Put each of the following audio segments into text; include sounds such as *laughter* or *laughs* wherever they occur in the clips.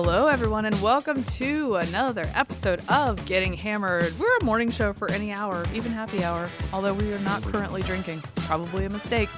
Hello, everyone, and welcome to another episode of Getting Hammered. We're a morning show for any hour, even happy hour, although we are not currently drinking. It's probably a mistake.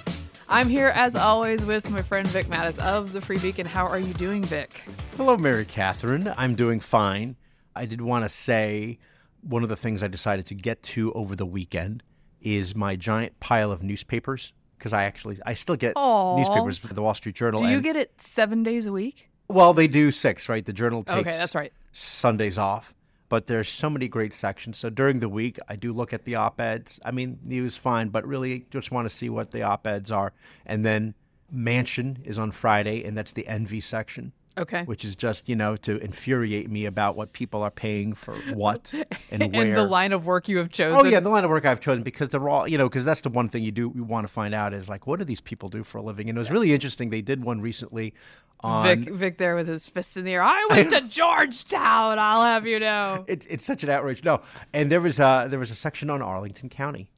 I'm here, as always, with my friend Vic Matus of the Free Beacon. How are you doing, Vic? Hello, Mary Katharine. I'm doing fine. I did want to say one of the things I decided to get to over the weekend is my giant pile of newspapers because I actually I still get Aw. newspapers for the Wall Street Journal. Do you and- get it seven days a week? Well, they do six, right? The Journal takes Okay, that's right. Sundays off, but there's so many great sections. So during the week, I do look at the op-eds. I mean, news fine, but really just want to see what the op-eds are. And then Mansion is on Friday, and that's the envy section. Okay. Which is just you know to infuriate me about what people are paying for what *laughs* and where. and the line of work you have chosen. Oh yeah, the line of work I've chosen because they're all you know because that's the one thing you do you want to find out is like what do these people do for a living and it was really interesting. They did one recently on Vic, Vic there with his fist in the air. I went *laughs* to Georgetown. I'll have you know. it's it's such an outrage. No, and there was a there was a section on Arlington County,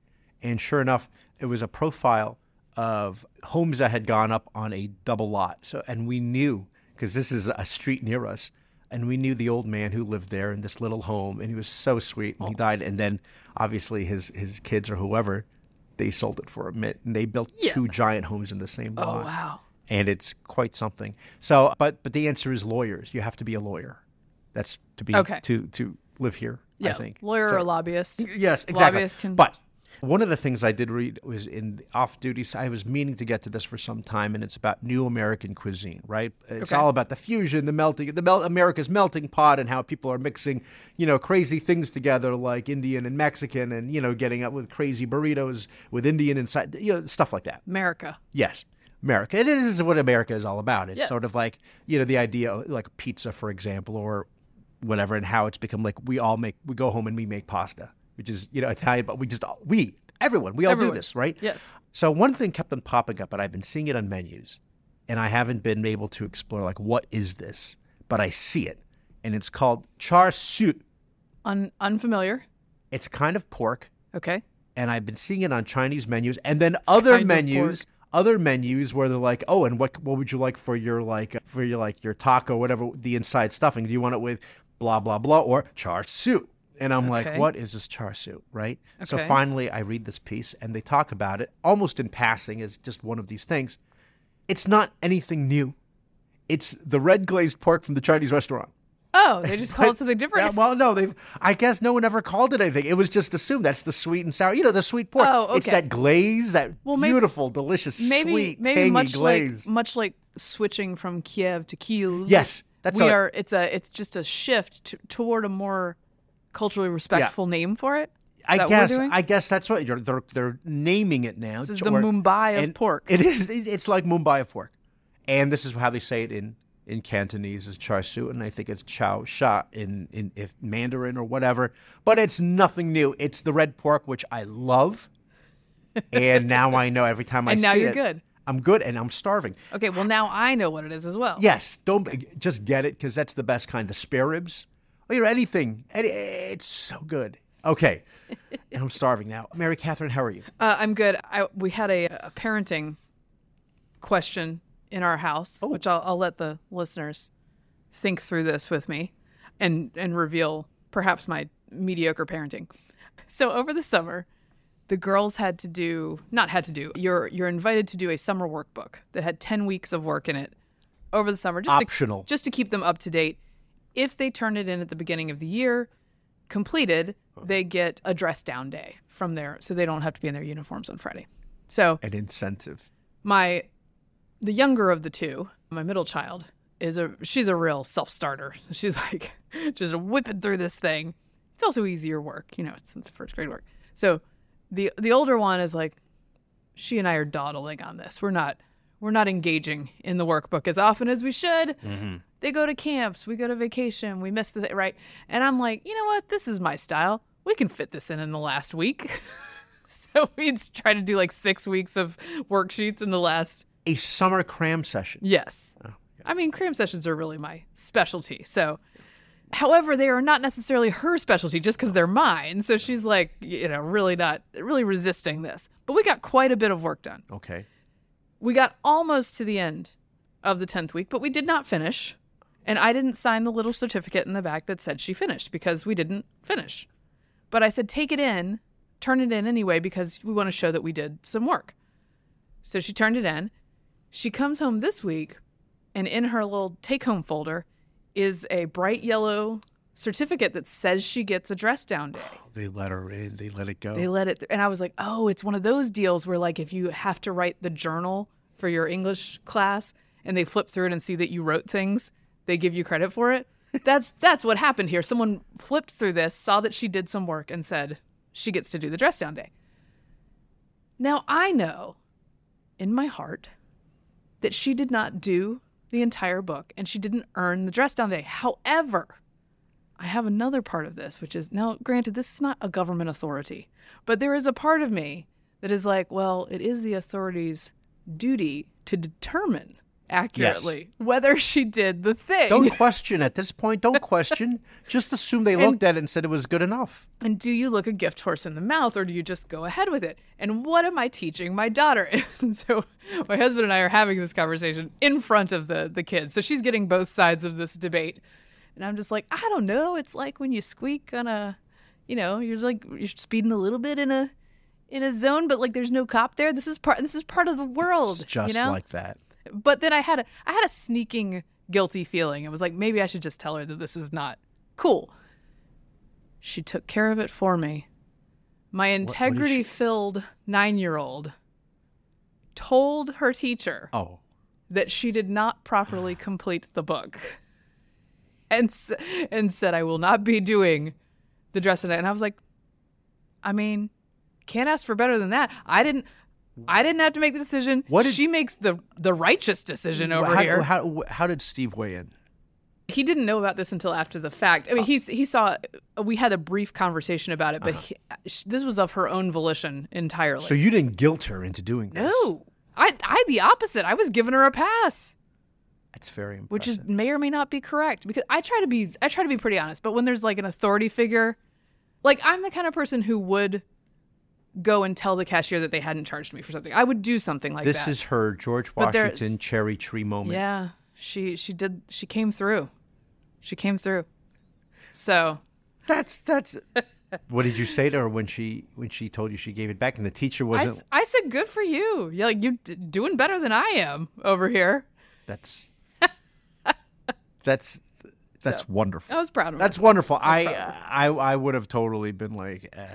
and sure enough, it was a profile of homes that had gone up on a double lot. So and we knew because this is a street near us. And we knew the old man who lived there in this little home, and he was so sweet. And he oh. died, and then obviously his his kids or whoever, they sold it for a mint, and they built Yeah. two giant homes in the same lot. Oh lot wow. And it's quite something. So, but but the answer is lawyers. You have to be a lawyer. That's to be Okay. to to live here. Yeah, I think lawyer So- or lobbyist. Yes, exactly. Lobbyists can- But one of the things I did read was in the off-duty. I was meaning to get to this for some time, and it's about new American cuisine. Right? It's Okay. all about the fusion, the melting, the mel- America's melting pot, and how people are mixing, you know, crazy things together like Indian and Mexican, and you know, getting up with crazy burritos with Indian inside, you know, stuff like that. America. Yes. America. It is what America is all about. It's Yes. sort of like, you know, the idea like pizza, for example, or whatever, and how it's become like we all make, we go home and we make pasta, which is, you know, Italian, but we just, we, everyone, we all Everyone. do this, right? Yes. So one thing kept on popping up, and I've been seeing it on menus, and I haven't been able to explore, like, what is this? But I see it, and it's called char siu. Un- unfamiliar. It's kind of pork, Okay. and I've been seeing it on Chinese menus, and then other kind of menus, other menus where they're like, oh, and what what would you like for your like for your like your taco, whatever the inside stuffing? Do you want it with blah blah blah or char siu? And I'm Okay. like, what is this char siu, right? So finally, I read this piece, and they talk about it almost in passing as just one of these things. It's not anything new. It's the red glazed pork from the Chinese restaurant. Oh, they just called it something Yeah, different. well, no, they've. I guess no one ever called it anything. It was just assumed that's the sweet and sour. You know, the sweet pork. Oh, okay. It's that glaze, that Well, maybe- beautiful, delicious, maybe sweet, maybe tangy much glaze. like much like switching from Kiev to Kyiv. Yes, that's we it- are. It's a it's just a shift to, toward a more culturally respectful name for it. I guess. doing? I guess that's what you're, they're they're naming it now. This is the Mumbai of pork. It is. it- It's like Mumbai of pork, and this is how they say it in in Cantonese is char siu, and I think it's chow sha in in if Mandarin or whatever. But it's nothing new. It's the red pork, which I love, and now I know every time *laughs* I And see now you're it, good. I'm good, and I'm starving. Okay, well now I know what it is as well. Yes, don't just get it because that's the best kind of spare ribs. Or know, anything. Any, it's so good. Okay, and I'm starving now. Mary Katharine, how are you? Uh, I'm good. I, we had a, a parenting question in our house, Oh. which I'll, I'll let the listeners think through this with me and, and reveal perhaps my mediocre parenting. So over the summer, the girls had to do not had to do you're you're invited to do a summer workbook that had 10 weeks of work in it over the summer just Optional. to, just to keep them up to date if they turn it in at the beginning of the year completed oh. they get a dress down day from there so they don't have to be in their uniforms on friday so An incentive. my the younger of the two my middle child is a she's a real self-starter. *laughs* She's like *laughs* just whipping through this thing. It's also easier work you know it's first grade work. So the the older one is like she and i are dawdling on this. We're not we're not engaging in the workbook as often as we should. Mm-hmm. They go to camps we go to vacation we miss the right? And i'm like you know what? This is my style. We can fit this in in the last week. *laughs* So we'd try to do like six weeks of worksheets in the last A summer cram session. yes oh, i mean cram sessions are really my specialty so however they are not necessarily her specialty just because they're mine so she's like you know really not really resisting this but we got quite a bit of work done Okay. we got almost to the end of the 10th week, but we did not finish. And I didn't sign the little certificate in the back that said she finished because we didn't finish. But I said, take it in, turn it in anyway, because we want to show that we did some work. So she turned it in. She comes home this week, and in her little take home folder is a bright yellow certificate that says she gets a dress down day. Oh, they let her in. They let it go. They let it, th- and I was like, oh, it's one of those deals where, like, if you have to write the journal for your English class and they flip through it and see that you wrote things, they give you credit for it. *laughs* That's that's what happened here. Someone flipped through this, saw that she did some work, and said she gets to do the dress down day. Now I know, in my heart, that she did not do the entire book and she didn't earn the dress down day. However, I have another part of this, which is now, granted, this is not a government authority, but there is a part of me that is like, well, it is the authority's duty to determine accurately whether she did the thing. don't question at this point. Don't *laughs* question. Just assume they looked at it and said it was good enough. And do you look a gift horse in the mouth or do you just go ahead with it? And what am I teaching my daughter? *laughs* And so my husband and I are having this conversation in front of the the kids. So she's getting both sides of this debate. And I'm just like, I don't know. It's like when you squeak on a, you know, you're like you're speeding a little bit in a in a zone, but like there's no cop there. This is part this is part of the world. It's just you know? like that. But then I had a I had a sneaking guilty feeling. It was like maybe I should just tell her that this is not cool. She took care of it for me. My integrity filled nine year old told her teacher Oh, that she did not properly *sighs* complete the book and, and said, I will not be doing the dress tonight. And I was like, I mean, can't ask for better than that. I didn't. I didn't have to make the decision. What did- she makes the the righteous decision over how, here. How, how did Steve weigh in? he didn't know about this until after the fact. I mean, he's he saw. We had a brief conversation about it, but uh-huh. he, this was of her own volition entirely. So you didn't guilt her into doing this? no, I I had the opposite. I was giving her a pass. That's very impressive. which is may or may not be correct because I try to be I try to be pretty honest. But when there's like an authority figure, like I'm the kind of person who would go and tell the cashier that they hadn't charged me for something. I would do something like that. this is her George Washington cherry tree moment. yeah, she she did she came through, she came through. So That's that's. *laughs* what did you say to her when she when she told you she gave it back and the teacher wasn't? s- I said good for you. You're like you d- doing better than I am over here. That's *laughs* that's that's So, wonderful. I was proud of her. That's wonderful. I I I would have totally been like, eh.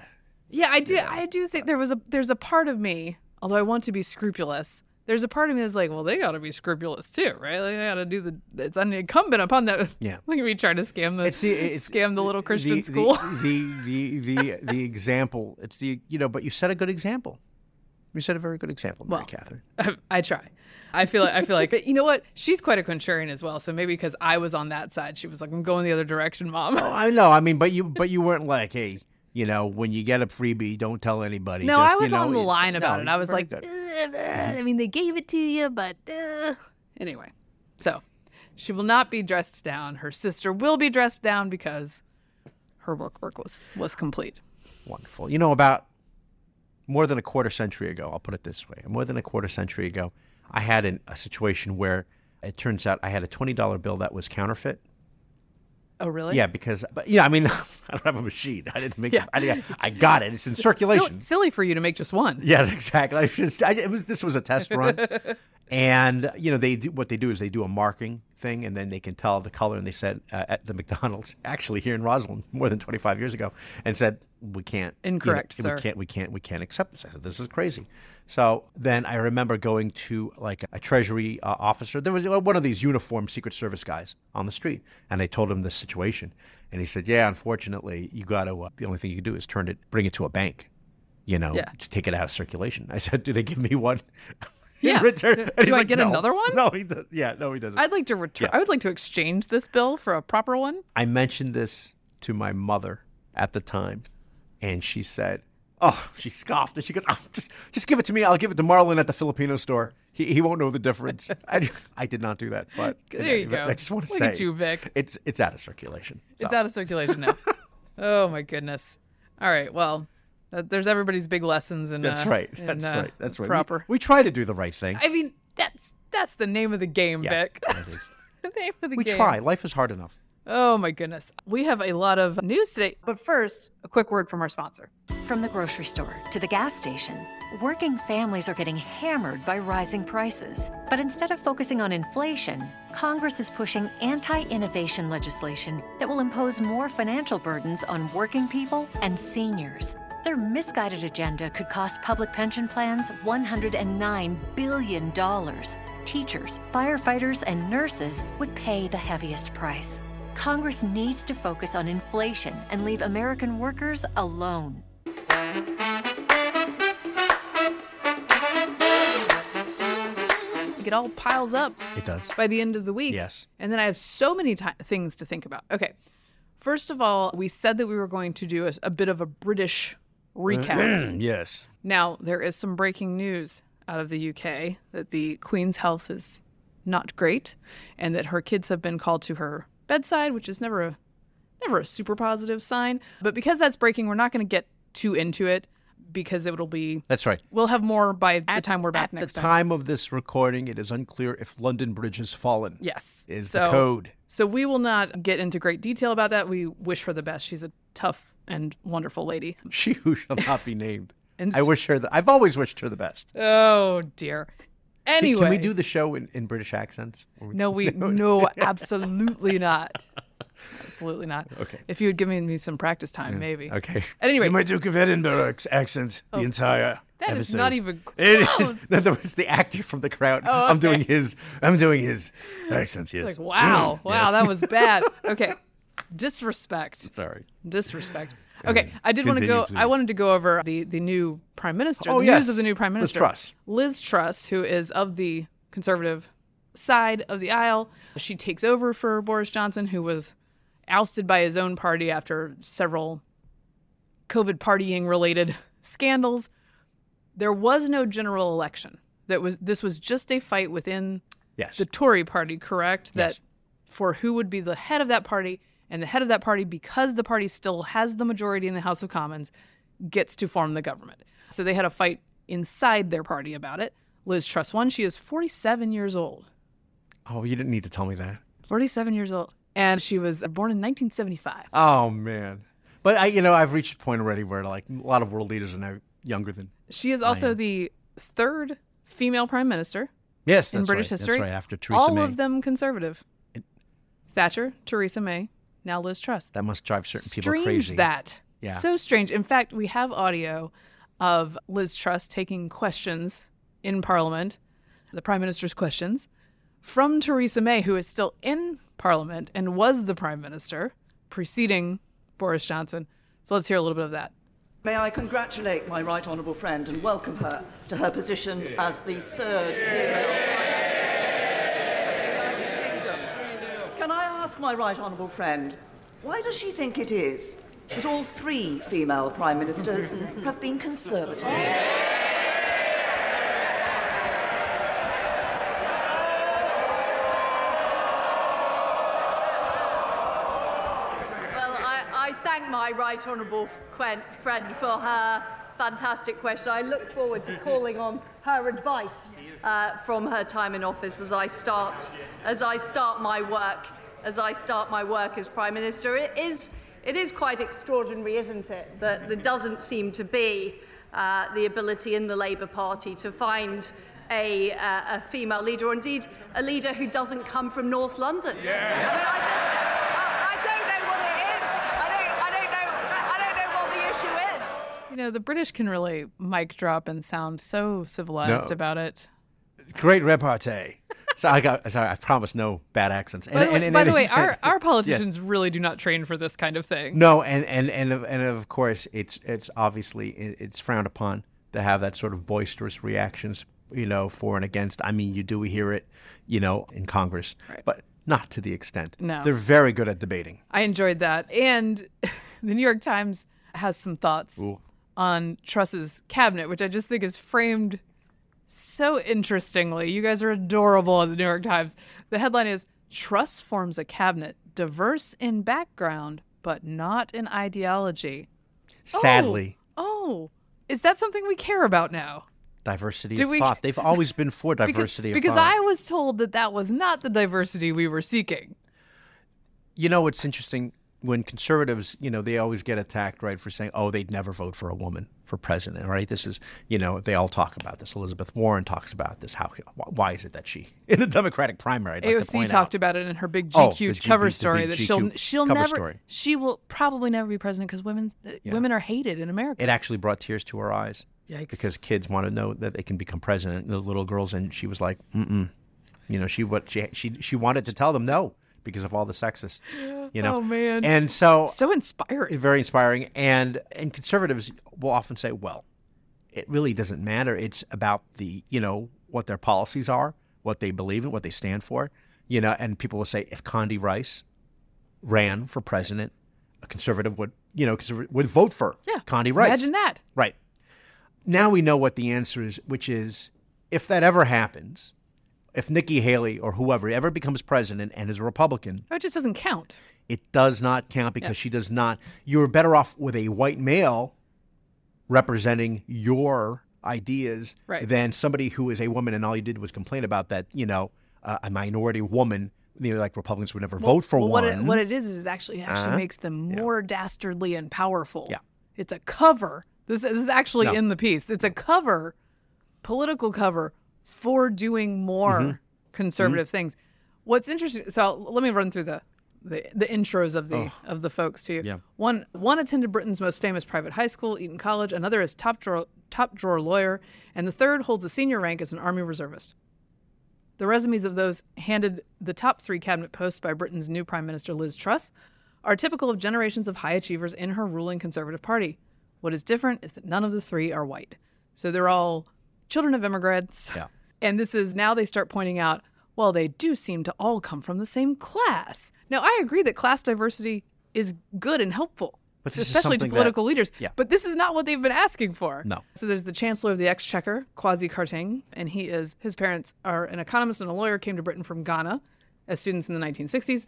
Yeah, I do. I do think there was a there's a part of me, although I want to be scrupulous. There's a part of me that's like, well, they got to be scrupulous too, right? Like they got to do the. It's incumbent upon them. *laughs* Yeah. Look at me trying to scam the it's the it's scam the little Christian the, school. The *laughs* the, the the the example. It's the you know, but you set a good example. You set a very good example, Mary Well, Catherine. I, *laughs* I try. I feel like I feel like you know what? She's quite a contrarian as well. So maybe because I was on that side, she was like, "I'm going the other direction, mom." Oh, I know. I mean, but you but you weren't like, hey, you know, when you get a freebie, don't tell anybody. No, Just, I was you know, on the line about no, it. I was like, "Uh, I mean, they gave it to you, but uh. anyway. So she will not be dressed down. Her sister will be dressed down because her work work was was complete. Wonderful. You know, about more than a quarter century ago, I'll put it this way more than a quarter century ago, I had an, a situation where it turns out I had a $20 bill that was counterfeit. Oh, really? Yeah, because, but yeah, I mean, *laughs* I don't have a machine. I didn't make Yeah. it. I, I got it. It's in Sil- circulation. silly for you to make just one. Yes, *laughs* exactly. I just, I, it was this was a test run, *laughs* and you know they do what they do is they do a marking thing, and then they can tell the color. And they said uh, at the McDonald's, *laughs* actually here in Rosslyn, more than twenty five years ago, and said we can't you know, Incorrect, sir. We can't. We can't. We can't accept this. I said this is crazy. So then I remember going to like a Treasury uh, officer. There was one of these uniformed Secret Service guys on the street, and I told him the situation, and he said, "Yeah, unfortunately, you got to. Uh, the only thing you can do is turn it, bring it to a bank." you know, Yeah. to take it out of circulation. I said, "Do they give me one?" *laughs* Yeah. return? Do- And do he's I like, get "No." another one? No, he does. Yeah, no, he doesn't. I'd like to return. Yeah. I would like to exchange this bill for a proper one. I mentioned this to my mother at the time, and she said, "Oh," she scoffed, and she goes, oh, "Just, just give it to me. I'll give it to Marlon at the Filipino store. He, he won't know the difference." *laughs* I, I did not do that, but There you go. I just want to Look say, at you, Vic. It's it's out of circulation. It's out of circulation now. *laughs* oh my goodness. All right. Well, there's everybody's big lessons in. That's uh, right. in, That's uh, right. That's right. Proper. We, try to do the right thing. I mean, that's that's the name of the game, yeah, Vic. it is. *laughs* the name of the We game. try. Life is hard enough. Oh my goodness. We have a lot of news today. But first, a quick word from our sponsor. From the grocery store to the gas station, working families are getting hammered by rising prices. But instead of focusing on inflation, Congress is pushing anti innovation legislation that will impose more financial burdens on working people and seniors. Their misguided agenda could cost public pension plans $109 billion. Teachers, firefighters, and nurses would pay the heaviest price. Congress needs to focus on inflation and leave American workers alone. It all piles up It does. by the end of the week. Yes. And then I have so many ti things to think about. Okay. First of all, we said that we were going to do a, a bit of a British recap. *clears throat* yes. now, there is some breaking news out of the UK that the Queen's health is not great and that her kids have been called to her bedside, which is never a never a super positive sign. But because that's breaking, we're not going to get too into it because it'll be That's right. we'll have more by the time we're back next time. At the time. time of this recording, it is unclear if London Bridge has fallen. Yes. Is so, the code. So we will not get into great detail about that. We wish her the best. She's a tough and wonderful lady. *laughs* She who shall not be named. *laughs* And I wish her the. I've always wished her the best. Oh dear. Anyway, Can we do the show in, in British accents? No, we *laughs* no, absolutely not. Absolutely not. Okay. If you had given me some practice time, maybe. Okay. At any rate, my Duke of Edinburgh ac- accent the oh, entire. Oh, that is episode. not even It close. is. That was the actor from the Crown. Oh, I'm doing his. I'm doing his accent. Yes. Like wow, wow, Yes. that was bad. Okay, disrespect. Sorry. Disrespect. Okay, I did want to go. Continue, I wanted to go over the the new prime minister. Oh, the yes. news of the new prime minister, Liz Truss. Liz Truss, who is of the conservative side of the aisle. She takes over for Boris Johnson, who was ousted by his own party after several COVID partying related *laughs* scandals. There was no general election. That was this was just a fight within Yes. the Tory party, correct? Yes. That for who would be the head of that party, and the head of that party, because the party still has the majority in the House of Commons, gets to form the government. So they had a fight inside their party about it. Liz Truss won. She is 47 years old. oh, you didn't need to tell me that. 47 years old. And she was born in 1975. Oh man. But I, you know, I've reached a point already where like a lot of world leaders are now younger than. She is also the third female prime minister Yes, in British right. history. That's right. After Theresa All May. of them conservative. Thatcher, Theresa May, now Liz Truss. That must drive certain people strange crazy. that. Yeah. So strange. In fact, we have audio of Liz Truss taking questions in Parliament, the Prime Minister's questions, from Theresa May, who is still in Parliament and was the Prime Minister preceding Boris Johnson. So let's hear a little bit of that. May I congratulate my right honourable friend and welcome her to her position as the third female United Kingdom. Can I ask my right honourable friend, why does she think it is that all three female prime ministers *laughs* have been conservative? Well, I, I thank my right honourable quen- friend for her fantastic question. I look forward to calling on her advice uh, from her time in office as I start as I start my work as I start my work as prime minister. It is it is quite extraordinary, isn't it, that there doesn't seem to be uh, the ability in the Labour Party to find a, uh, a female leader, or indeed a leader who doesn't come from North London. Yeah. I mean, I just, I, I don't know what it is. I don't, know. I don't know what the issue is. You know, the British can really mic drop and sound so civilized No. about it. Great repartee. So I got. Sorry, I promise no bad accents. And, By the way, and- and- by the way our, our Yes. politicians really do not train for this kind of thing. No, and and and of, and of course, it's it's obviously it's frowned upon to have that sort of boisterous reactions, you know, for and against. I mean, you do hear it, you know, in Congress, Right. but not to the extent. No. they're very good at debating. I enjoyed that. And *laughs* the New York Times has some thoughts Ooh. on Truss's cabinet, which I just think is framed so interestingly. You guys are adorable at the New York Times. The headline is Truss forms a cabinet diverse in background, but not in ideology. Sadly, Oh, oh. is that something we care about now? Diversity Did of we- thought. They've always been for *laughs* diversity because of thought. I was told that that was not the diversity we were seeking. You know, it's interesting when conservatives, you know, they always get attacked, right, for saying, oh, they'd never vote for a woman for president, right? This is, you know, they all talk about this. Elizabeth Warren talks about this. How, why is it that she, *laughs* in the Democratic primary, I'd AOC talked out, about it in her big Oh, GQ G- cover story that she'll she'll never story. she will probably never be president because women uh, women are hated in America. it actually brought tears to her eyes. Yikes. Because kids want to know that they can become president, the little girls, and she was like, mm-mm. You know, she what she she she wanted to tell them no because of all the sexists. You know, Oh, man. And so so inspiring. very inspiring. And and conservatives will often say, well, it really doesn't matter. It's about the you know what their policies are, what they believe in, what they stand for. You know, and people will say if Condi Rice ran for president, a conservative would you know would vote for Yeah. Condi Rice. Imagine that. Right. Now we know what the answer is, which is if that ever happens, if Nikki Haley or whoever ever becomes president and is a Republican, Oh, it just doesn't count. it does not count because she does not. You're better off with a white male representing your ideas Right. than somebody who is a woman and all you did was complain about that, you know, uh, a minority woman. You know, like Republicans would never vote for well, one. What it, what it is is actually actually Uh-huh. makes them more dastardly and powerful. Yeah. It's a cover. This, this is actually No. in the piece. It's a cover, political cover for doing more Mm-hmm. conservative things. What's interesting? So let me run through the the, the intros of the of the folks to you. Yeah. One one attended Britain's most famous private high school, Eton College. Another is top drawer top drawer lawyer, and the third holds a senior rank as an army reservist. The resumes of those handed the top three cabinet posts by Britain's new Prime Minister Liz Truss are typical of generations of high achievers in her ruling Conservative Party. What is different is that none of the three are white. So they're all children of immigrants. Yeah. And this is now they start pointing out, well, they do seem to all come from the same class. Now, I agree that class diversity is good and helpful, But especially to something that- political leaders. Yeah. But this is not what they've been asking for. No. So there's the Chancellor of the Exchequer, Kwasi Kwarteng, and he is his parents are an economist and a lawyer came to Britain from Ghana as students in the 1960s.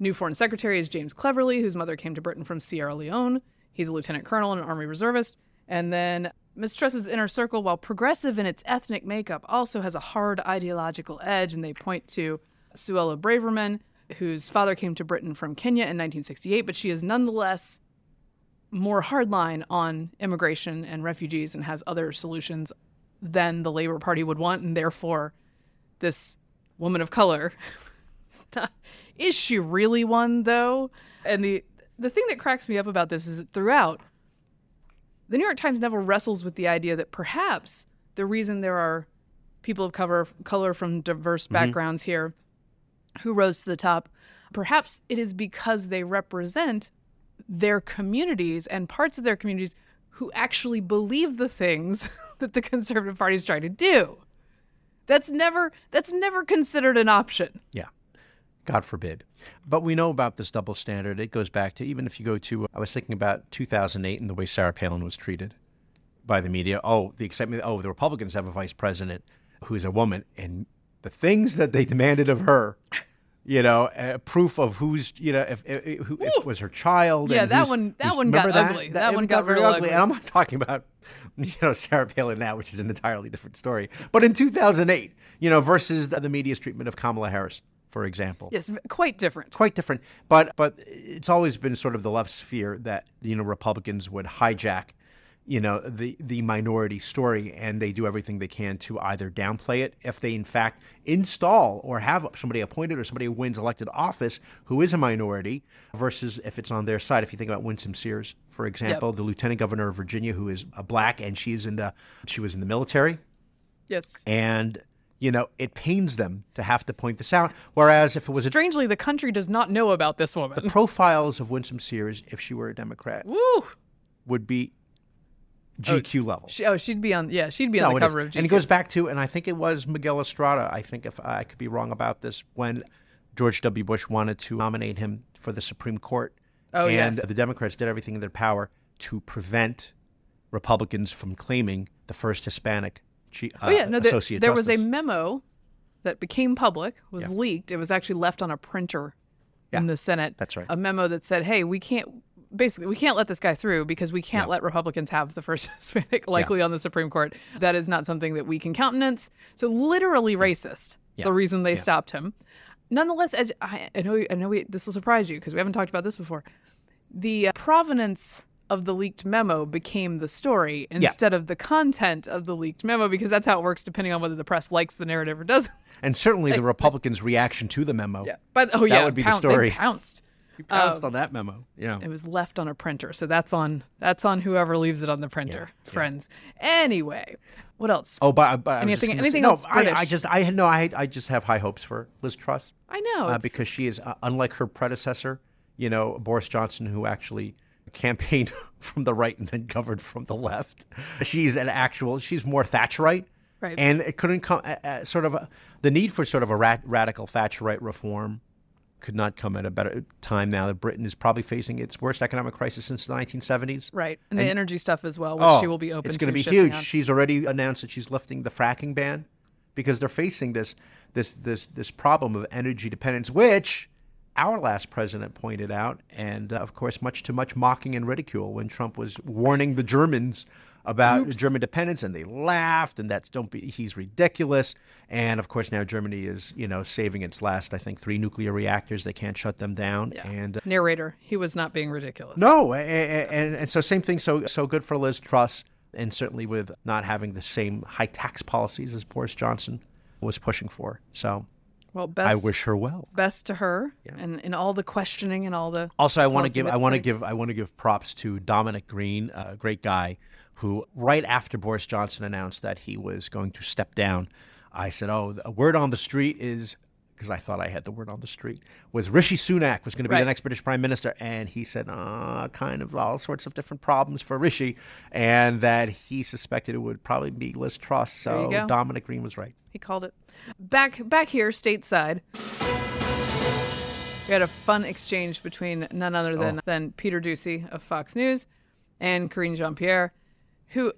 New Foreign Secretary is James Cleverly, whose mother came to Britain from Sierra Leone. He's a lieutenant colonel and an army reservist. And then Ms. Truss's inner circle, while progressive in its ethnic makeup, also has a hard ideological edge, and they point to Suella Braverman, whose father came to Britain from Kenya in 1968, but she is nonetheless more hardline on immigration and refugees and has other solutions than the Labor Party would want, and therefore, this woman of color *laughs* is she really one though? And the the thing that cracks me up about this is that throughout, the New York Times never wrestles with the idea that perhaps the reason there are people of cover, color from diverse mm-hmm. backgrounds here who rose to the top, perhaps it is because they represent their communities and parts of their communities who actually believe the things *laughs* that the conservative party is trying to do. That's never that's never considered an option. Yeah. God forbid. But we know about this double standard. It goes back to even if you go to, I was thinking about 2008 and the way Sarah Palin was treated by the media. Oh, the excitement. Oh, the Republicans have a vice president who's a woman. And the things that they demanded of her, you know, uh, proof of who's, you know, if, if, who, if it was her child. Yeah, that one- that one got remember ugly. That it one got very ugly. ugly. And I'm not talking about, *laughs* you know, Sarah Palin now, which is an entirely different story. But in 2008, you know, versus the, the media's treatment of Kamala Harris, for example Yes, quite different. quite different. But but it's always been sort of the left's fear that you know Republicans would hijack, you know, the the minority story, and they do everything they can to either downplay it if they in fact install or have somebody appointed or somebody who wins elected office who is a minority, versus if it's on their side. If you think about Winsome Sears, for example, the lieutenant governor of Virginia, who is a black and she's in the she was in the military Yes. and. You know, it pains them to have to point this out. Whereas if it was a Strangely, the country does not know about this woman. The profiles of Winsome Sears, if she were a Democrat, Woo! would be oh, GQ level. She, oh, she'd be on. Yeah, she'd be on No, the it is. cover of GQ. And it goes back to, and I think it was Miguel Estrada. I think if I could be wrong about this, when George W. Bush wanted to nominate him for the Supreme Court, Oh, and yes. the Democrats did everything in their power to prevent Republicans from claiming the first Hispanic chi- uh, oh yeah, no, there, was a memo that became public, was Yeah. leaked. It was actually left on a printer in the Senate. that's right. A memo that said, "Hey, we can't. basically we can't let this guy through because we can't Yeah. let Republicans have the first *laughs* Hispanic likely on the Supreme Court. That is not something that we can countenance. So literally racist. Yeah. The reason they Yeah. stopped him. Nonetheless, as I, I know, I know we, this will surprise you because we haven't talked about this before. The uh, provenance of the leaked memo became the story instead of the content of the leaked memo because that's how it works depending on whether the press likes the narrative or doesn't. And certainly the *laughs* Republicans' reaction to the memo. Yeah. But oh That yeah, would be the story. They pounced. He pounced on that memo. Yeah. It was left on a printer, so that's on that's on whoever leaves it on the printer, friends. Anyway, what else? Oh, but, but Anything- anything say, else no, I, I just I no I I just have high hopes for Liz Truss. I know uh, because she is uh, unlike her predecessor, you know, Boris Johnson, who actually campaigned *laughs* from the right and then governed from the left. She's an actual. She's more Thatcherite, Right. And it couldn't come. Uh, uh, sort of a, the need for sort of a ra- radical Thatcherite reform could not come at a better time now that Britain is probably facing its worst economic crisis since the 1970s. right, and, the energy stuff as well, which Oh, she will be open. To. It's going to be huge. on. She's already announced that she's lifting the fracking ban because they're facing this this this this problem of energy dependence, which our last president pointed out, and uh, of course, much to much mocking and ridicule when Trump was warning the Germans about German dependence, and they laughed, and that's don't be he's ridiculous. And of course, now Germany is you know saving its last, I think, three nuclear reactors. They can't shut them down, and uh, narrator. He was not being ridiculous. no, a- a- and, and so same thing. So so good for Liz Truss, and certainly with not having the same high tax policies as Boris Johnson was pushing for. So Well, best I wish her well. best to her, and in all the questioning and all the. Also, I want to give I want to give I want to give props to Dominic Green, a great guy, who right after Boris Johnson announced that he was going to step down, I said, "Oh, the word on the street is." Because I thought I had the word on the street was Rishi Sunak was going to be Right. the next British Prime Minister, and he said, uh, kind of all sorts of different problems for Rishi, and that he suspected it would probably be Liz Truss. So. Dominic Green was right. He called it. Back back here, stateside. We had a fun exchange between none other than, Oh. than Peter Doocy of Fox News and Karine Jean Pierre, who,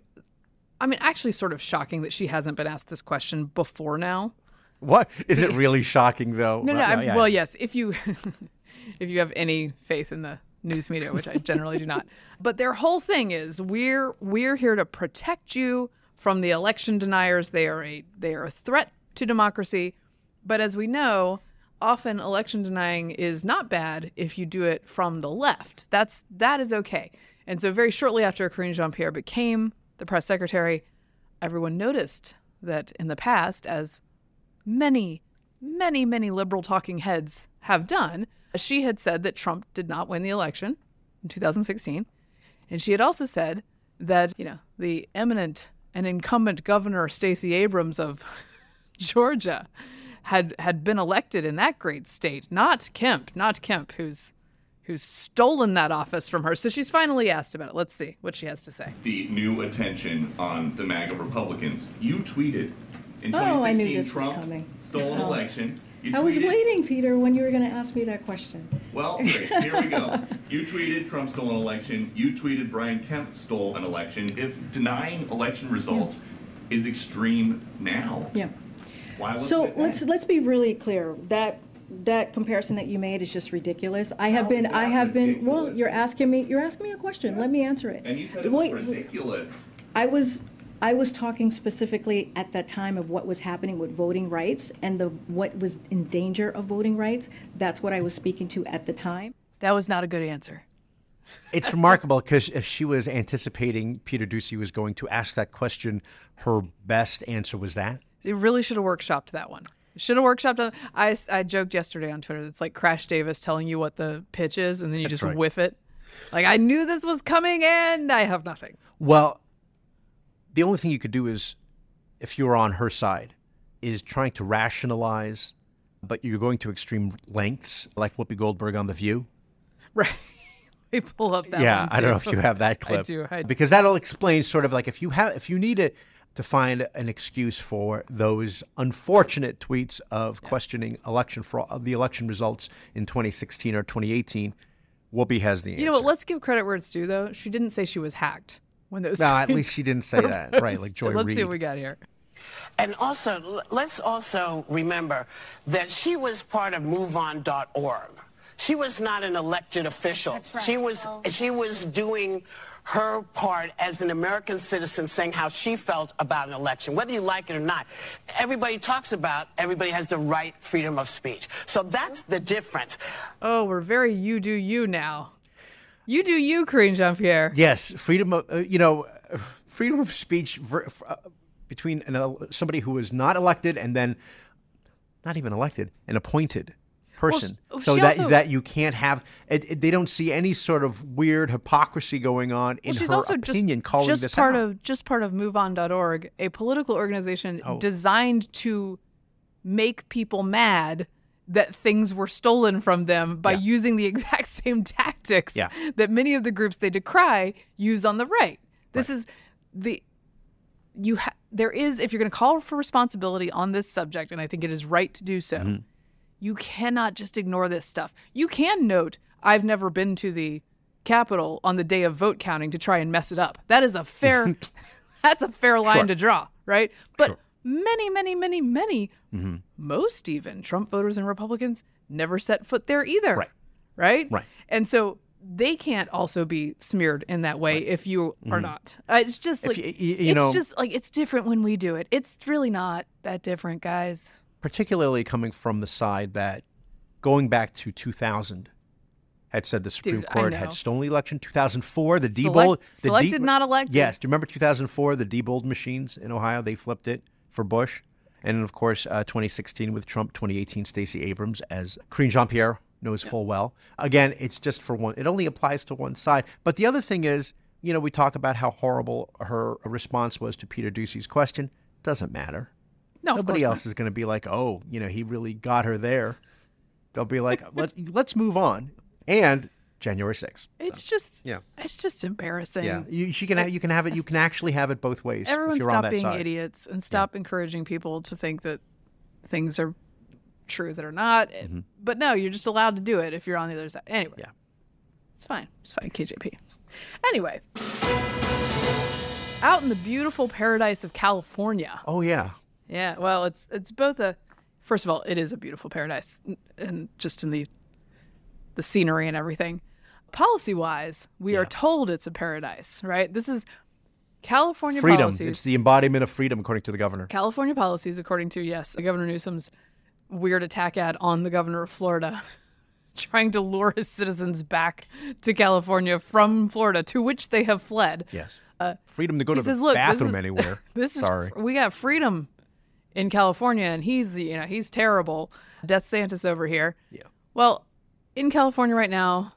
I mean, actually, sort of shocking that she hasn't been asked this question before now. What is it really shocking though? No, no. Well, I'm, yeah. Well, yes, if you *laughs* if you have any faith in the news media, which I generally do not. *laughs* But their whole thing is we're we're here to protect you from the election deniers. They are a they are a threat to democracy. But as we know, often election denying is not bad if you do it from the left. That's that is okay. And so very shortly after Karine Jean-Pierre became the press secretary, everyone noticed that in the past, as many, many, many liberal talking heads have done, she had said that Trump did not win the election in 2016. And she had also said that, you know, the eminent and incumbent governor Stacey Abrams of *laughs* Georgia had had been elected in that great state, not Kemp, not Kemp, who's who's stolen that office from her. So she's finally asked about it. Let's see what she has to say. the new attention on the MAGA Republicans. You tweeted in Oh, I 2016 knew this was Trump coming. stole an Oh. election. You I was waiting, Peter, when you were going to ask me that question. Well, great. Here we go. You tweeted Trump stole an election. You tweeted Brian Kemp stole an election. If denying election results is extreme now, Yeah. Why was So it let's then? let's be really clear. That that comparison that you made is just ridiculous. I have How been I that have been well, you're asking me you're asking me a question. Let me answer it. And you said it was Wait, ridiculous. I was I was talking specifically at that time of what was happening with voting rights and the what was in danger of voting rights. That's what I was speaking to at the time. That was not a good answer. It's remarkable because if she was anticipating Peter Doocy was going to ask that question, her best answer was that. They really should have workshopped that one. Should have workshopped. on- I, I joked yesterday on Twitter. It's like Crash Davis telling you what the pitch is, and then you That's just right. whiff it. Like I knew this was coming, and I have nothing. Well, the only thing you could do is, if you were on her side, is trying to rationalize, but you're going to extreme lengths, like Whoopi Goldberg on The View. Right. *laughs* we pull up that. yeah, I don't know if you have that *laughs* clip. I do. I, do. because that'll explain sort of like if you have if you need to to find an excuse for those unfortunate tweets of questioning election fraud, of the election results in 2016 or 2018. Whoopi has the answer. you know what? Let's give credit where it's due, though. She didn't say she was hacked when those. no, at least she didn't say that, right? Like Joy Let's Reid. see what we got here. And also, let's also remember that she was part of MoveOn.org. She was not an elected official. She was she was doing her part as an American citizen saying how she felt about an election, whether you like it or not. Everybody talks about everybody has the right freedom of speech. So that's the difference. Oh, we're very you do you now. You do you, Karine Jean Pierre. Yes, freedom of uh, you know, uh, freedom of speech ver- f- uh, between an, el- somebody who is not elected and then not even elected, and appointed person, s- so that also- that you can't have. It, it- they don't see any sort of weird hypocrisy going on in Well, she's her also opinion. just, calling just this part out. of just part of MoveOn.org, a political organization Oh. designed to make people mad that things were stolen from them by Yeah. using the *laughs* exact same tactics Yeah. that many of the groups they decry use on the right. This is the you ha- there is if you're going to call for responsibility on this subject and I think it is right to do so. Mm-hmm. You cannot just ignore this stuff. You can note I've never been to the Capitol on the day of vote counting to try and mess it up. That is a fair *laughs* *laughs* that's a fair line Sure. to draw, right? But Sure. many, many, many, many, Mm-hmm. most even Trump voters and Republicans never set foot there either. Right. Right? Right. And so they can't also be smeared in that way if you are not. Uh, it's just like Mm-hmm. y- y- you it's know- just like it's different when we do it. It's really not that different, guys. Particularly coming from the side that going back to 2000 had said the Supreme Dude, Court had stolen the election. 2004, the Select- Diebold, the selected, not elected. Yes, do you remember 2004, the Diebold machines in Ohio? They flipped it for Bush, and of course, uh, 2016 with Trump, 2018 Stacey Abrams, as Karine Jean Pierre knows full well. Again, it's just for one. It only applies to one side. But the other thing is, you know, we talk about how horrible her response was to Peter Doocy's question. Doesn't matter. No, Nobody else is going to be like, oh, you know, he really got her there. They'll be like, let's let's move on. And January 6th. not. It's just Yeah. it's just embarrassing. Yeah, you, she can ha- you can have it. You can actually have it both ways. Everyone if you're stop on that being side. idiots and stop encouraging people to think that things are true that are not. But no, you're just allowed to do it if you're on the other side. Anyway. Mm-hmm. Yeah. It's fine. It's fine, KJP. Anyway. Out in the beautiful paradise of California. Oh yeah, Yeah, well, it's it's both a first of all, it is a beautiful paradise and just in the the scenery and everything. Policy-wise, we are told it's a paradise, right? This is California policies. freedom. policies. It's the embodiment of freedom, according to the governor. California policies, according to yes, Governor Newsom's weird attack ad on the governor of Florida, *laughs* trying to lure his citizens back to California from Florida, to which they have fled. Yes, uh, freedom to go to says, the "Look, this bathroom is- anywhere. *laughs* This Sorry. is we got freedom in California, and he's you know he's terrible. Death Santis over here. Yeah. Well, in California right now,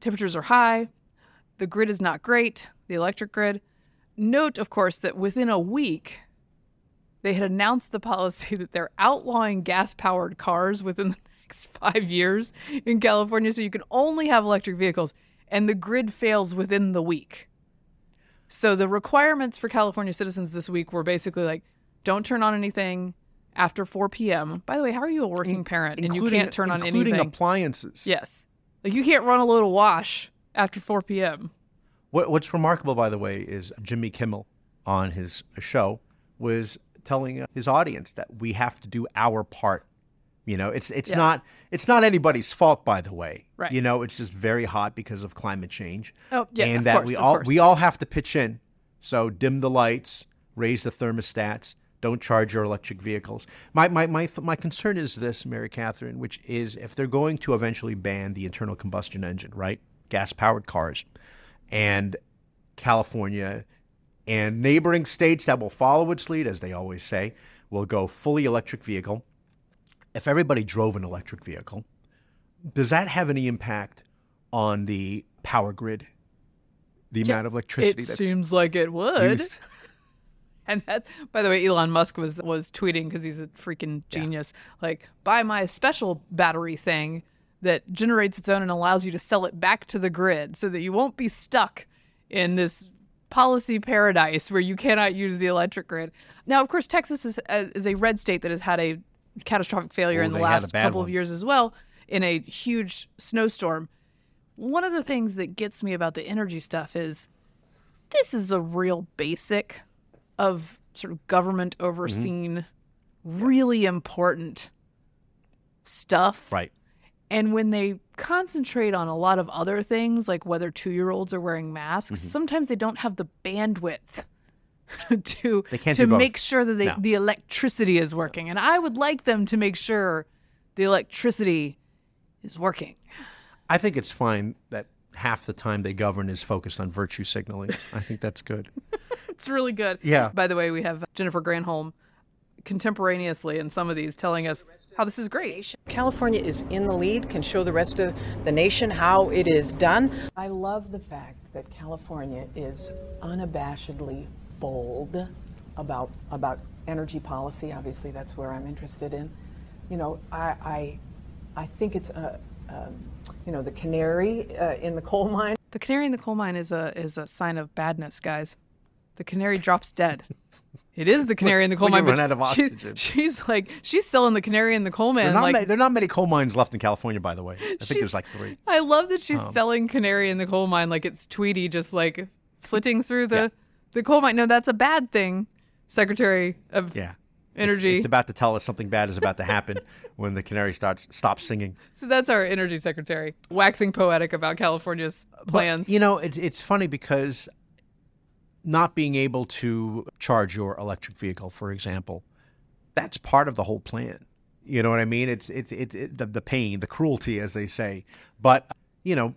temperatures are high. The grid is not great. The electric grid. Note, of course, that within a week, they had announced the policy *laughs* that they're outlawing gas-powered cars within the next *laughs* five years in California, so you can only have electric vehicles, and the grid fails within the week. So the requirements for California citizens this week were basically like, don't turn on anything after 4 p.m. By the way, how are you a working parent and you can't turn on anything? including appliances. yes, like you can't run a load of wash after 4 p.m. What, what's remarkable, by the way, is Jimmy Kimmel on his show was telling his audience that we have to do our part. You know, it's it's Yeah. not it's not anybody's fault, by the way. Right. You know, it's just very hot because of climate change. Oh, yeah, and that course, we all course. we all have to pitch in. So dim the lights, raise the thermostats. Don't charge your electric vehicles. My, my, my, my concern is this, Mary Katharine, which is if they're going to eventually ban the internal combustion engine, right? Gas powered cars, and California and neighboring states that will follow its lead, as they always say, will go fully electric vehicle. If everybody drove an electric vehicle, does that have any impact on the power grid? The amount of electricity It seems like it would. used? *laughs* And that, by the way, Elon Musk was was tweeting because he's a freaking genius. Like, buy my special battery thing that generates its own and allows you to sell it back to the grid, so that you won't be stuck in this policy paradise where you cannot use the electric grid. Now, of course, Texas is, uh, is a red state that has had a catastrophic failure Oh, in the they had a last couple one. of years as well in a huge snowstorm. One of the things that gets me about the energy stuff is this is a real basic of sort of government overseen, really important stuff. right. And when they concentrate on a lot of other things, like whether two year olds are wearing masks, Mm-hmm. sometimes they don't have the bandwidth *laughs* to to make sure that they, No. the electricity is working. And I would like them to make sure the electricity is working. I think it's fine that half the time they govern is focused on virtue signaling. I think that's good. *laughs* It's really good. Yeah. By the way, we have Jennifer Granholm contemporaneously in some of these telling us how this is great. California is in the lead, can show the rest of the nation how it is done. I love the fact that California is unabashedly bold about about energy policy. Obviously, that's where I'm interested in. You know, I I, I think it's a, um, you know the canary uh, in the coal mine. The canary in the coal mine is a is a sign of badness, guys. The canary drops dead. It is the canary in the coal when mine. but run out of she- oxygen. she's like she's selling the canary in the coal There mine. are, not like, ma- there are not many coal mines left in California, by the way. I think there's like three. I love that she's Um, selling canary in the coal mine like it's Tweety just like flitting through the the coal mine. No, that's a bad thing, Secretary of Yeah. It's- It's, about to tell us something bad is about to happen *laughs* when the canary starts stops singing. so that's our energy secretary waxing poetic about California's plans. But, you know, it, it's funny because not being able to charge your electric vehicle, for example, that's part of the whole plan. You know what I mean? It's it's it's it, the, the pain, the cruelty, as they say. But you know,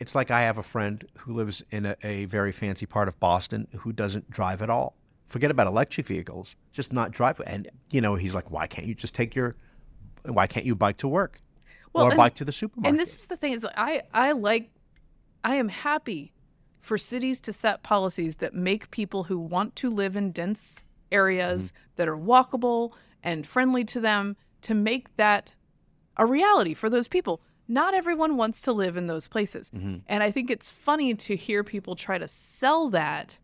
it's like I have a friend who lives in a, a very fancy part of Boston who doesn't drive at all. Forget about electric vehicles, just not drive. And you know, he's like, why can't you just take your, why can't you bike to work, or and- bike to the supermarket? And this is the thing is I I like I am happy for cities to set policies that make people who want to live in dense areas mm-hmm. that are walkable and friendly to them to make that a reality for those people. Not everyone wants to live in those places. Mm-hmm. And I think it's funny to hear people try to sell that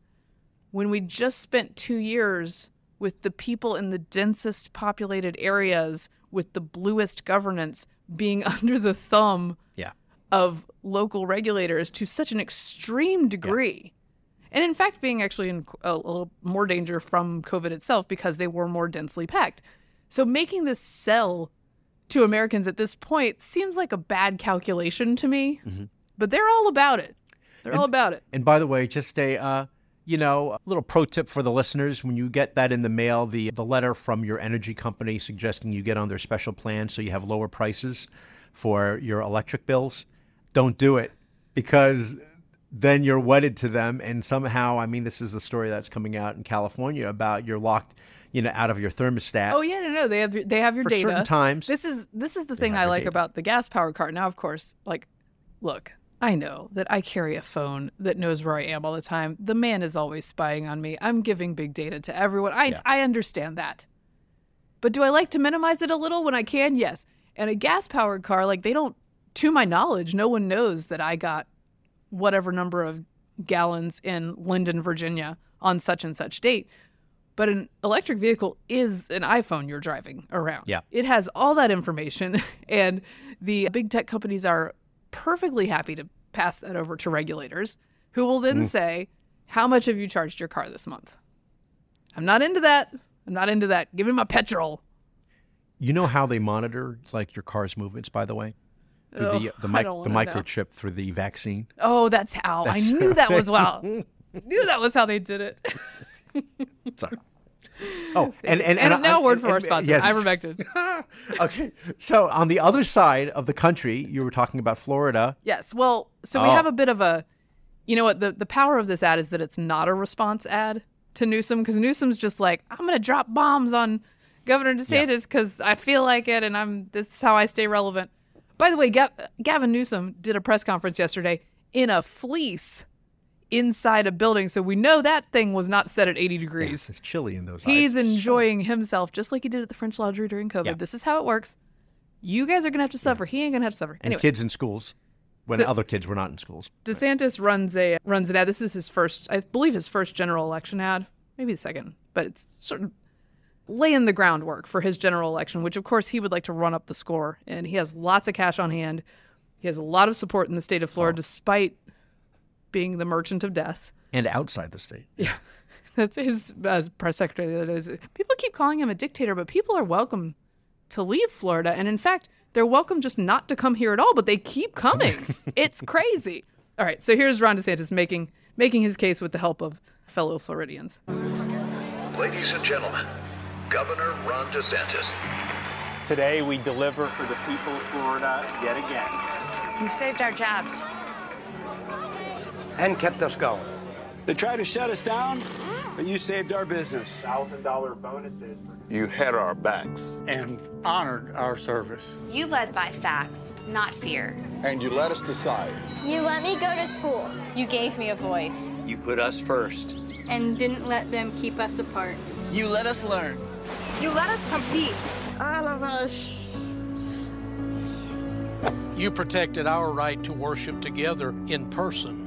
when we just spent 2 years with the people in the densest populated areas with the bluest governance being *laughs* under the thumb yeah. of local regulators to such an extreme degree. And in fact, being actually in a, little more danger from COVID itself because they were more densely packed. So making this sell to Americans at this point seems like a bad calculation to me, but they're all about it. They're all about it. And by the way, just a uh, you know a little pro tip for the listeners: when you get that in the mail, the the letter from your energy company suggesting you get on their special plan so you have lower prices for your electric bills, don't do it because then you're wedded to them, and somehow, I mean, this is the story that's coming out in California about you're locked, you know, out of your thermostat. Oh yeah, no, no, they have they have your For data. certain times, This is this is the thing I like data. about the gas powered car. Now, of course, like, look, I know that I carry a phone that knows where I am all the time. The man is always spying on me. I'm giving big data to everyone. I Yeah. I understand that. But do I like to minimize it a little when I can? Yes. And a gas powered car, like they don't, to my knowledge, no one knows that I got whatever number of gallons in Linden, Virginia on such and such date. But an electric vehicle is an iPhone you're driving around. Yeah. It has all that information, *laughs* and the big tech companies are perfectly happy to pass that over to regulators who will then mm. say, How much have you charged your car this month? I'm not into that. I'm not into that. Give me my petrol. You know how they monitor like your car's movements, by the way, through Oh, the the, mic- the wanna know. microchip through the vaccine. Oh, that's how. I knew that was well. *laughs* knew that was how they did it. Sorry. *laughs* Oh, and and, And, now, I- a word and- from our and- sponsor, yes. ivermectin. *laughs* okay, so on the other side of the country, you were talking about Florida. Yes. Well, so we Oh. have a bit of a, you know what? The the power of this ad is that it's not a response ad to Newsom because Newsom's just like I'm gonna drop bombs on Governor DeSantis because I feel like it and I'm this is how I stay relevant. By the way, Gav- Gavin Newsom did a press conference yesterday in a fleece inside a building, so we know that thing was not set at 80 degrees. It's chilly in those. He's eyes. enjoying himself just like he did at the French Laundry during COVID. Yeah. This is how it works. You guys are gonna have to suffer. He ain't gonna have to suffer. and kids in schools when So- other kids were not in schools. DeSantis runs a runs an ad. This is his first, I believe, his first general election ad, maybe the second, but it's sort of laying the groundwork for his general election, which of course he would like to run up the score. And he has lots of cash on hand. He has a lot of support in the state of Florida, despite being the merchant of death. And outside the state. Yeah. *laughs* That's his as press secretary. That is, people keep calling him a dictator, but people are welcome to leave Florida. And in fact, they're welcome just not to come here at all, but they keep coming. *laughs* it's crazy. All right, so here's Ron DeSantis making making his case with the help of fellow Floridians. Ladies and gentlemen, Governor Ron DeSantis. Today we deliver for the people of Florida yet again. You saved our jobs. And kept us going. They tried to shut us down, but you saved our business. $1,000 bonuses. You had our backs. And honored our service. You led by facts, not fear. And you let us decide. You let me go to school. You gave me a voice. You put us first. And didn't let them keep us apart. You let us learn. You let us compete. All of us. You protected our right to worship together in person.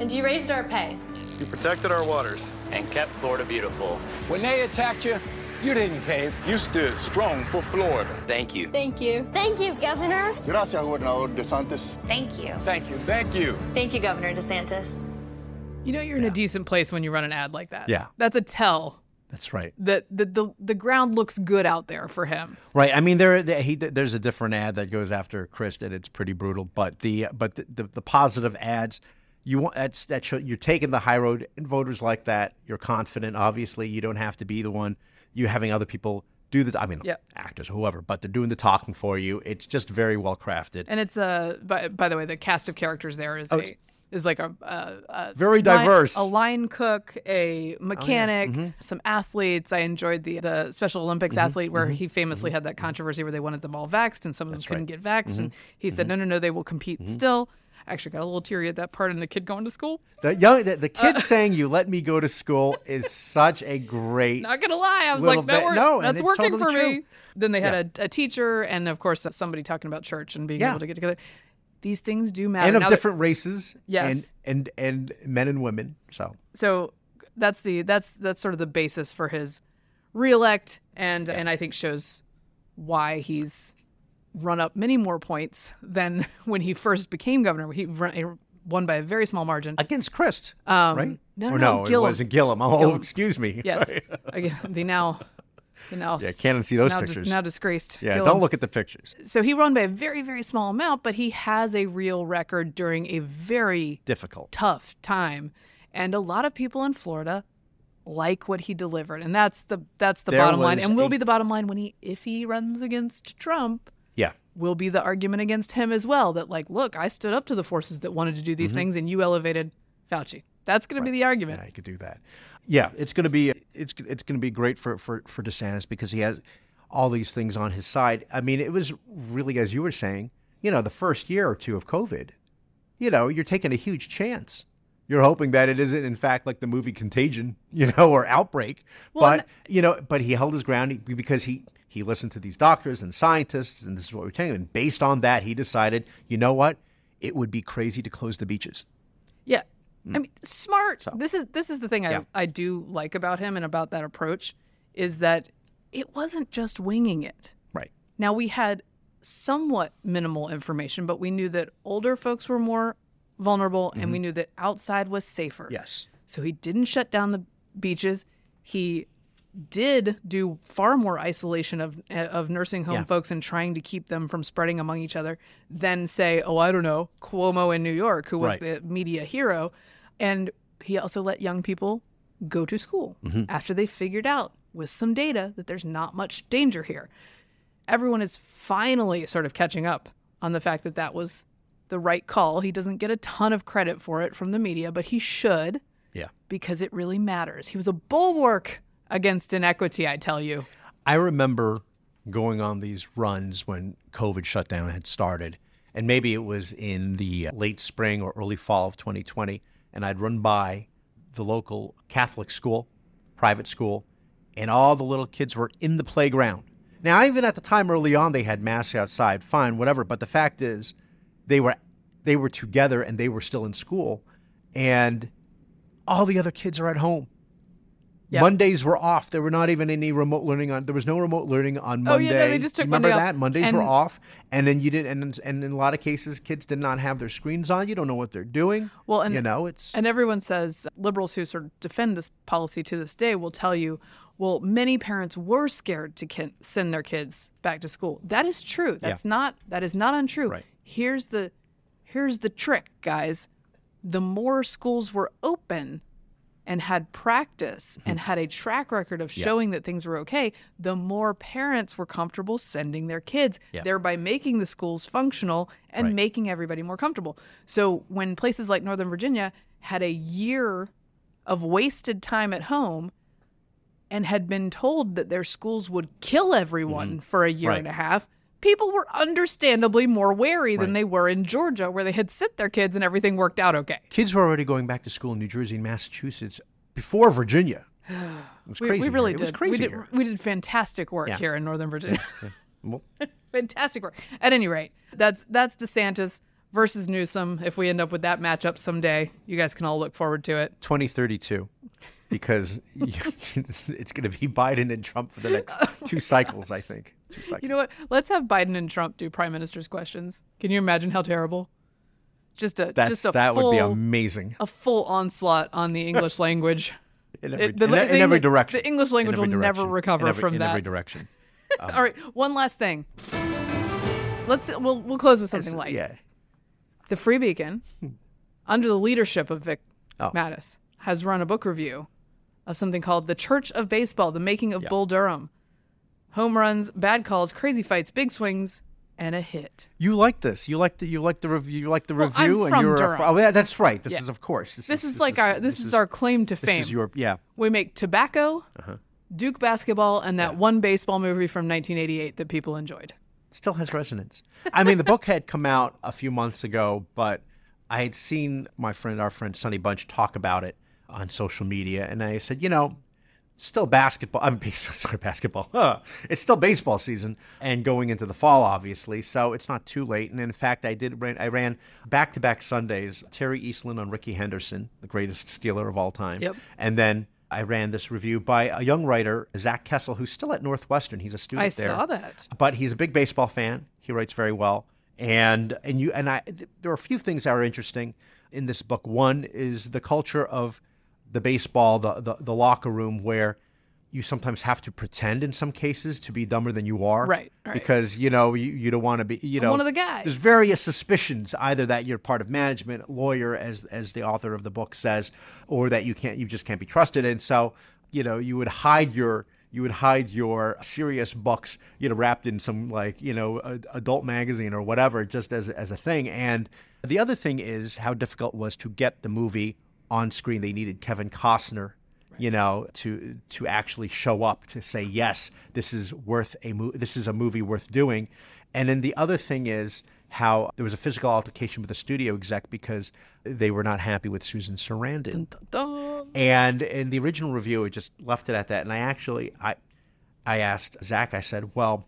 And you raised our pay. You protected our waters. And kept Florida beautiful. When they attacked you, you didn't cave. You stood strong for Florida. Thank you. Thank you. Thank you, Governor. Gracias, Gobernador DeSantis. Thank you. Thank you. Thank you. Thank you, Governor DeSantis. You know you're in a decent place when you run an ad like that. Yeah. That's a tell That's right. that the, the, the ground looks good out there for him. Right. I mean, there he, there's a different ad that goes after Crist, and it's pretty brutal. But the but the, the, the positive ads, you want that's that show, you're taking the high road. And voters like that. You're confident. Obviously, you don't have to be the one. You having other people do the. I mean, Yep. actors, whoever, but they're doing the talking for you. It's just very well crafted. And it's a by, by the way, the cast of characters there is Oh, a is like a, a, a Very line- diverse. a line cook, a mechanic, Mhm. some athletes. I enjoyed the the Special Olympics Mhm, athlete where mhm, he famously had that controversy where they wanted them all vaxxed and some of them That's couldn't right. get vaxxed, and Mhm, he said, "No, no, no, they will compete still." Actually got a little teary at that part, and the kid going to school. The young the, the kid Uh, *laughs* saying "You let me go to school" is such a great. Not gonna lie, I was like, that bit- no, that's working totally for true. me. Then they had a, a teacher, and of course somebody talking about church and being Yeah. able to get together. These things do matter. and of Now that- different races. Yes. And and and men and women. So so that's the that's that's sort of the basis for his reelect and and I think shows why he's run up many more points than *laughs* when he first became governor. He, run, won by a very small margin against Crist, um, right? No, no, no, Gillum. it wasn't Gillum. Oh, Gillum. excuse me. Yes, *laughs* Again, the now, the now *laughs* Yeah, can't see those now dis- pictures. now disgraced. Yeah, Gillum. don't look at the pictures. So he won by a very very small amount, but he has a real record during a very Difficult. tough time, and a lot of people in Florida like what he delivered, and that's the that's the There bottom line, and will a- be the bottom line when he if he runs against Trump. Will be the argument against him as well. That like, look, I stood up to the forces that wanted to do these Mhm. things, and you elevated Fauci. That's going to be the argument. Yeah, he could do that. Yeah, it's going to be it's it's going to be great for for for DeSantis because he has all these things on his side. I mean, it was really as you were saying, you know, the first year or two of COVID, you know, you're taking a huge chance. You're hoping that it isn't, in fact, like the movie Contagion, *laughs* you know, or Outbreak. Well, but you know, but he held his ground because he he listened to these doctors and scientists, and this is what we're telling him. And based on that, he decided, you know what, it would be crazy to close the beaches. Yeah. Mm. I mean, smart. This is this is the thing Yeah. I, I do like about him and about that approach is that it wasn't just winging it. Right. Now we had somewhat minimal information, but we knew that older folks were more vulnerable and we Mhm. knew that outside was safer. Yes. So he didn't shut down the beaches. He did do far more isolation of of nursing home Yeah. folks and trying to keep them from spreading among each other than say, oh, I don't know, Cuomo in New York, who was Right. the media hero. And he also let young people go to school Mhm. after they figured out with some data that there's not much danger here. Everyone is finally sort of catching up on the fact that that was the right call. He doesn't get a ton of credit for it from the media, but he should Yeah. because it really matters. He was a bulwark against inequity, I tell you. I remember going on these runs when COVID shutdown had started, and maybe it was in the late spring or early fall of 2020, and I'd run by the local Catholic school, private school, and all the little kids were in the playground. Now, even at the time early on, they had masks outside, fine, whatever. But the fact is, they were they were together and they were still in school, and all the other kids are at home. Yeah. Mondays were off. There were not even any remote learning on. There was no remote learning on Monday. Oh, yeah, no, they just took Remember Monday off. that Mondays were off, and then you did, and and in a lot of cases, kids did not have their screens on. You don't know what they're doing. Well, and you know, it's and everyone says liberals who sort of defend this policy to this day will tell you, well, many parents were scared to kin- send their kids back to school. That is true. That's not that is not untrue. Right. Here's the here's the trick, guys. The more schools were open and had practice and had a track record of Hmm. Showing that things were okay, the more parents were comfortable sending their kids, thereby making the schools functional and Right. making everybody more comfortable. So when places like Northern Virginia had a year of wasted time at home and had been told that their schools would kill everyone for a year Mm-hmm. Right. and a half, people were understandably more wary than they were in Georgia, where they had sent their kids and everything worked out okay. kids were already going back to school in New Jersey and Massachusetts before Virginia. *sighs* It was We, crazy. we here. really it did. was crazy. we did. here. We did fantastic work Yeah. here in Northern Virginia. *laughs* Well, fantastic work. At any rate, that's that's DeSantis versus Newsom. If we end up with that matchup someday, you guys can all look forward to it. 2032 because *laughs* it's going to be Biden and Trump for the next *laughs* two cycles, I think. Two cycles. You know what? Let's have Biden and Trump do prime minister's questions. Can you imagine how terrible? Just a That's, just a that full, would be amazing. A full onslaught on the English *laughs* language. In every, It- the- in, the in every direction. The English language will never recover every, from in that. In every direction. Um, *laughs* All right, one last thing. Let's we'll we'll close with something light. Yeah. The Free Beacon, under the leadership of Vic Oh. Matus, has run a book review of something called The Church of Baseball: The Making of Bull Durham. Home runs, bad calls, crazy fights, big swings, and a hit. You like this. You like the you like the review. You like the Well, I'm review, and from you're Durham. A, oh, yeah, that's right. This Yeah. is of course. This, is, like our this, is, our claim to fame. this is your yeah. We make tobacco, Uh-huh. Duke basketball, and that one baseball movie from 1988 that people enjoyed. Still has resonance. I mean, the book had come out a few months ago, but I had seen my friend, our friend Sonny Bunch, talk about it on social media, and I said, you know, still basketball. I'm *laughs* sorry, basketball. Huh. *laughs* It's still baseball season and going into the fall, obviously. So it's not too late. And in fact, I did. Ran, I ran back to back Sundays. Terry Eastland on Rickey Henderson, the greatest stealer of all time. Yep. And then I ran this review by a young writer, Zach Kessel, who's still at Northwestern. He's a student I there. saw that. But he's a big baseball fan. He writes very well. And and you and I th- there are a few things that are interesting in this book. One is the culture of the baseball, the, the, the locker room where you sometimes have to pretend in some cases to be dumber than you are. Right, right. Because, you know, you, you don't want to be, you I'm know, one of the guys. There's various suspicions, either that you're part of management, lawyer, as as the author of the book says, or that you can't, you just can't be trusted. And so, you know, you would hide your, you would hide your serious bucks, you know, wrapped in some like, you know, a, adult magazine or whatever, just as as a thing. And the other thing is how difficult it was to get the movie on screen. They needed Kevin Costner you know, to to actually show up to say yes, this is worth a mo- this is a movie worth doing. And then the other thing is how there was a physical altercation with the studio exec because they were not happy with Susan Sarandon. Dun. And in the original review, it just left it at that. And I actually I I asked Zach. I said, well.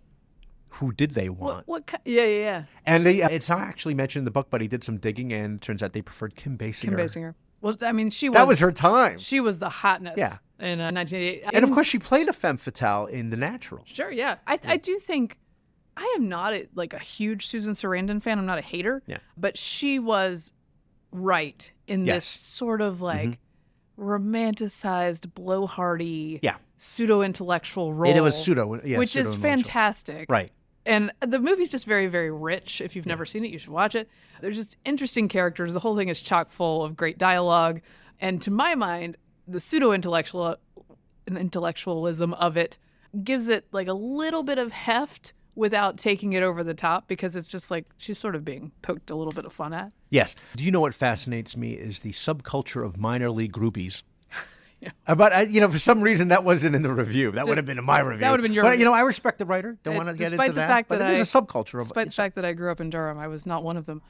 Who did they want? What, what ki- yeah, yeah, yeah. And they, it's not actually mentioned in the book, but he did some digging, and it turns out they preferred Kim Basinger. Kim Basinger. Well, I mean, she was That was her time. She was the hotness. Yeah. In uh, 1988. And of course, she played a femme fatale in The Natural. Sure, yeah. I, I do think I am not a, like a huge Susan Sarandon fan. I'm not a hater. Yeah. But she was right in Yes. this sort of like romanticized, blowhardy, Yeah. pseudo intellectual role. And it was pseudo- yeah, which is fantastic. Right. And the movie's just very, very rich. If you've never seen it, you should watch it. There's just interesting characters. The whole thing is chock full of great dialogue. And to my mind, the pseudo intellectual intellectualism of it gives it like a little bit of heft without taking it over the top because it's just like she's sort of being poked a little bit of fun at. Yes. Do you know what fascinates me is the subculture of minor league groupies. Uh, But I, you know, for some reason that wasn't in the review. That would have been in my review. that would have been your But you know, I respect the writer. Don't Uh, want to get despite into the that. fact but that it is I- a subculture of. Despite the fact that I grew up in Durham, I was not one of them.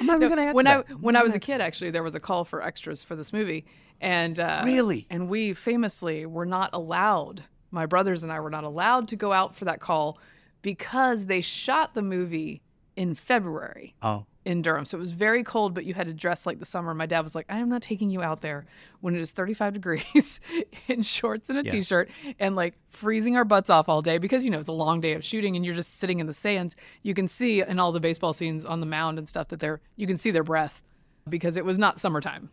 I'm not even going to when I that. when I was a kid, actually, there was a call for extras for this movie, and uh, Really? and we famously were not allowed. My brothers and I were not allowed to go out for that call because they shot the movie in February. Oh. In Durham. So it was very cold, but you had to dress like the summer. My dad was like, I am not taking you out there when it is 35 *laughs* degrees in shorts and a Yes. shirt and like freezing our butts off all day because, you know, it's a long day of shooting and you're just sitting in the sands. You can see in all the baseball scenes on the mound and stuff that they're, you can see their breath because it was not summertime.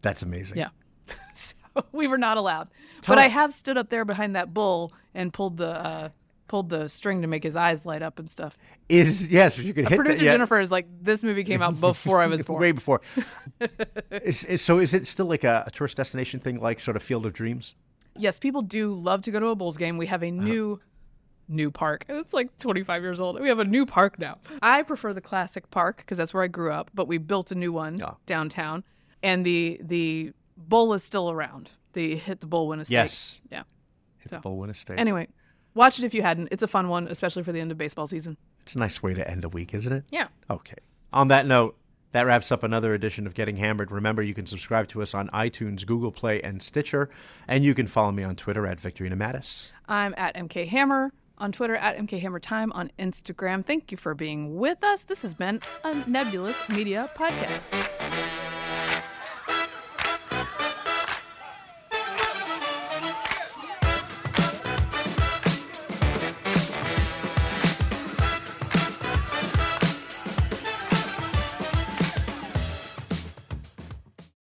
That's amazing. Yeah. *laughs* so we were not allowed. Tell but I have stood up there behind that bull and pulled the uh, pulled the string to make his eyes light up and stuff. Is yes, you could Uh, hit Producer that, yeah. Jennifer is like, this movie came out before I was *laughs* born. Way before. *laughs* is, is- so is it still like a, a tourist destination thing, like sort of Field of Dreams? yes, people do love to go to a Bulls game. We have a Uh-huh. new new park. It's like 25 years old. We have a new park now. I prefer the classic park because that's where I grew up, but we built a new one downtown and the the bull is still around. The hit the bull win a steak. Yes. Yeah. Hit the bull, win a state. Anyway, watch it if you hadn't. It's a fun one, especially for the end of baseball season. It's a nice way to end the week, isn't it? Yeah. Okay. On that note, that wraps up another edition of Getting Hammered. Remember, you can subscribe to us on iTunes, Google Play, and Stitcher, and you can follow me on Twitter at Victorino Matus. I'm at MK Hammer on Twitter, at MK Hammer Time on Instagram. Thank you for being with us. This has been a Nebulous Media podcast.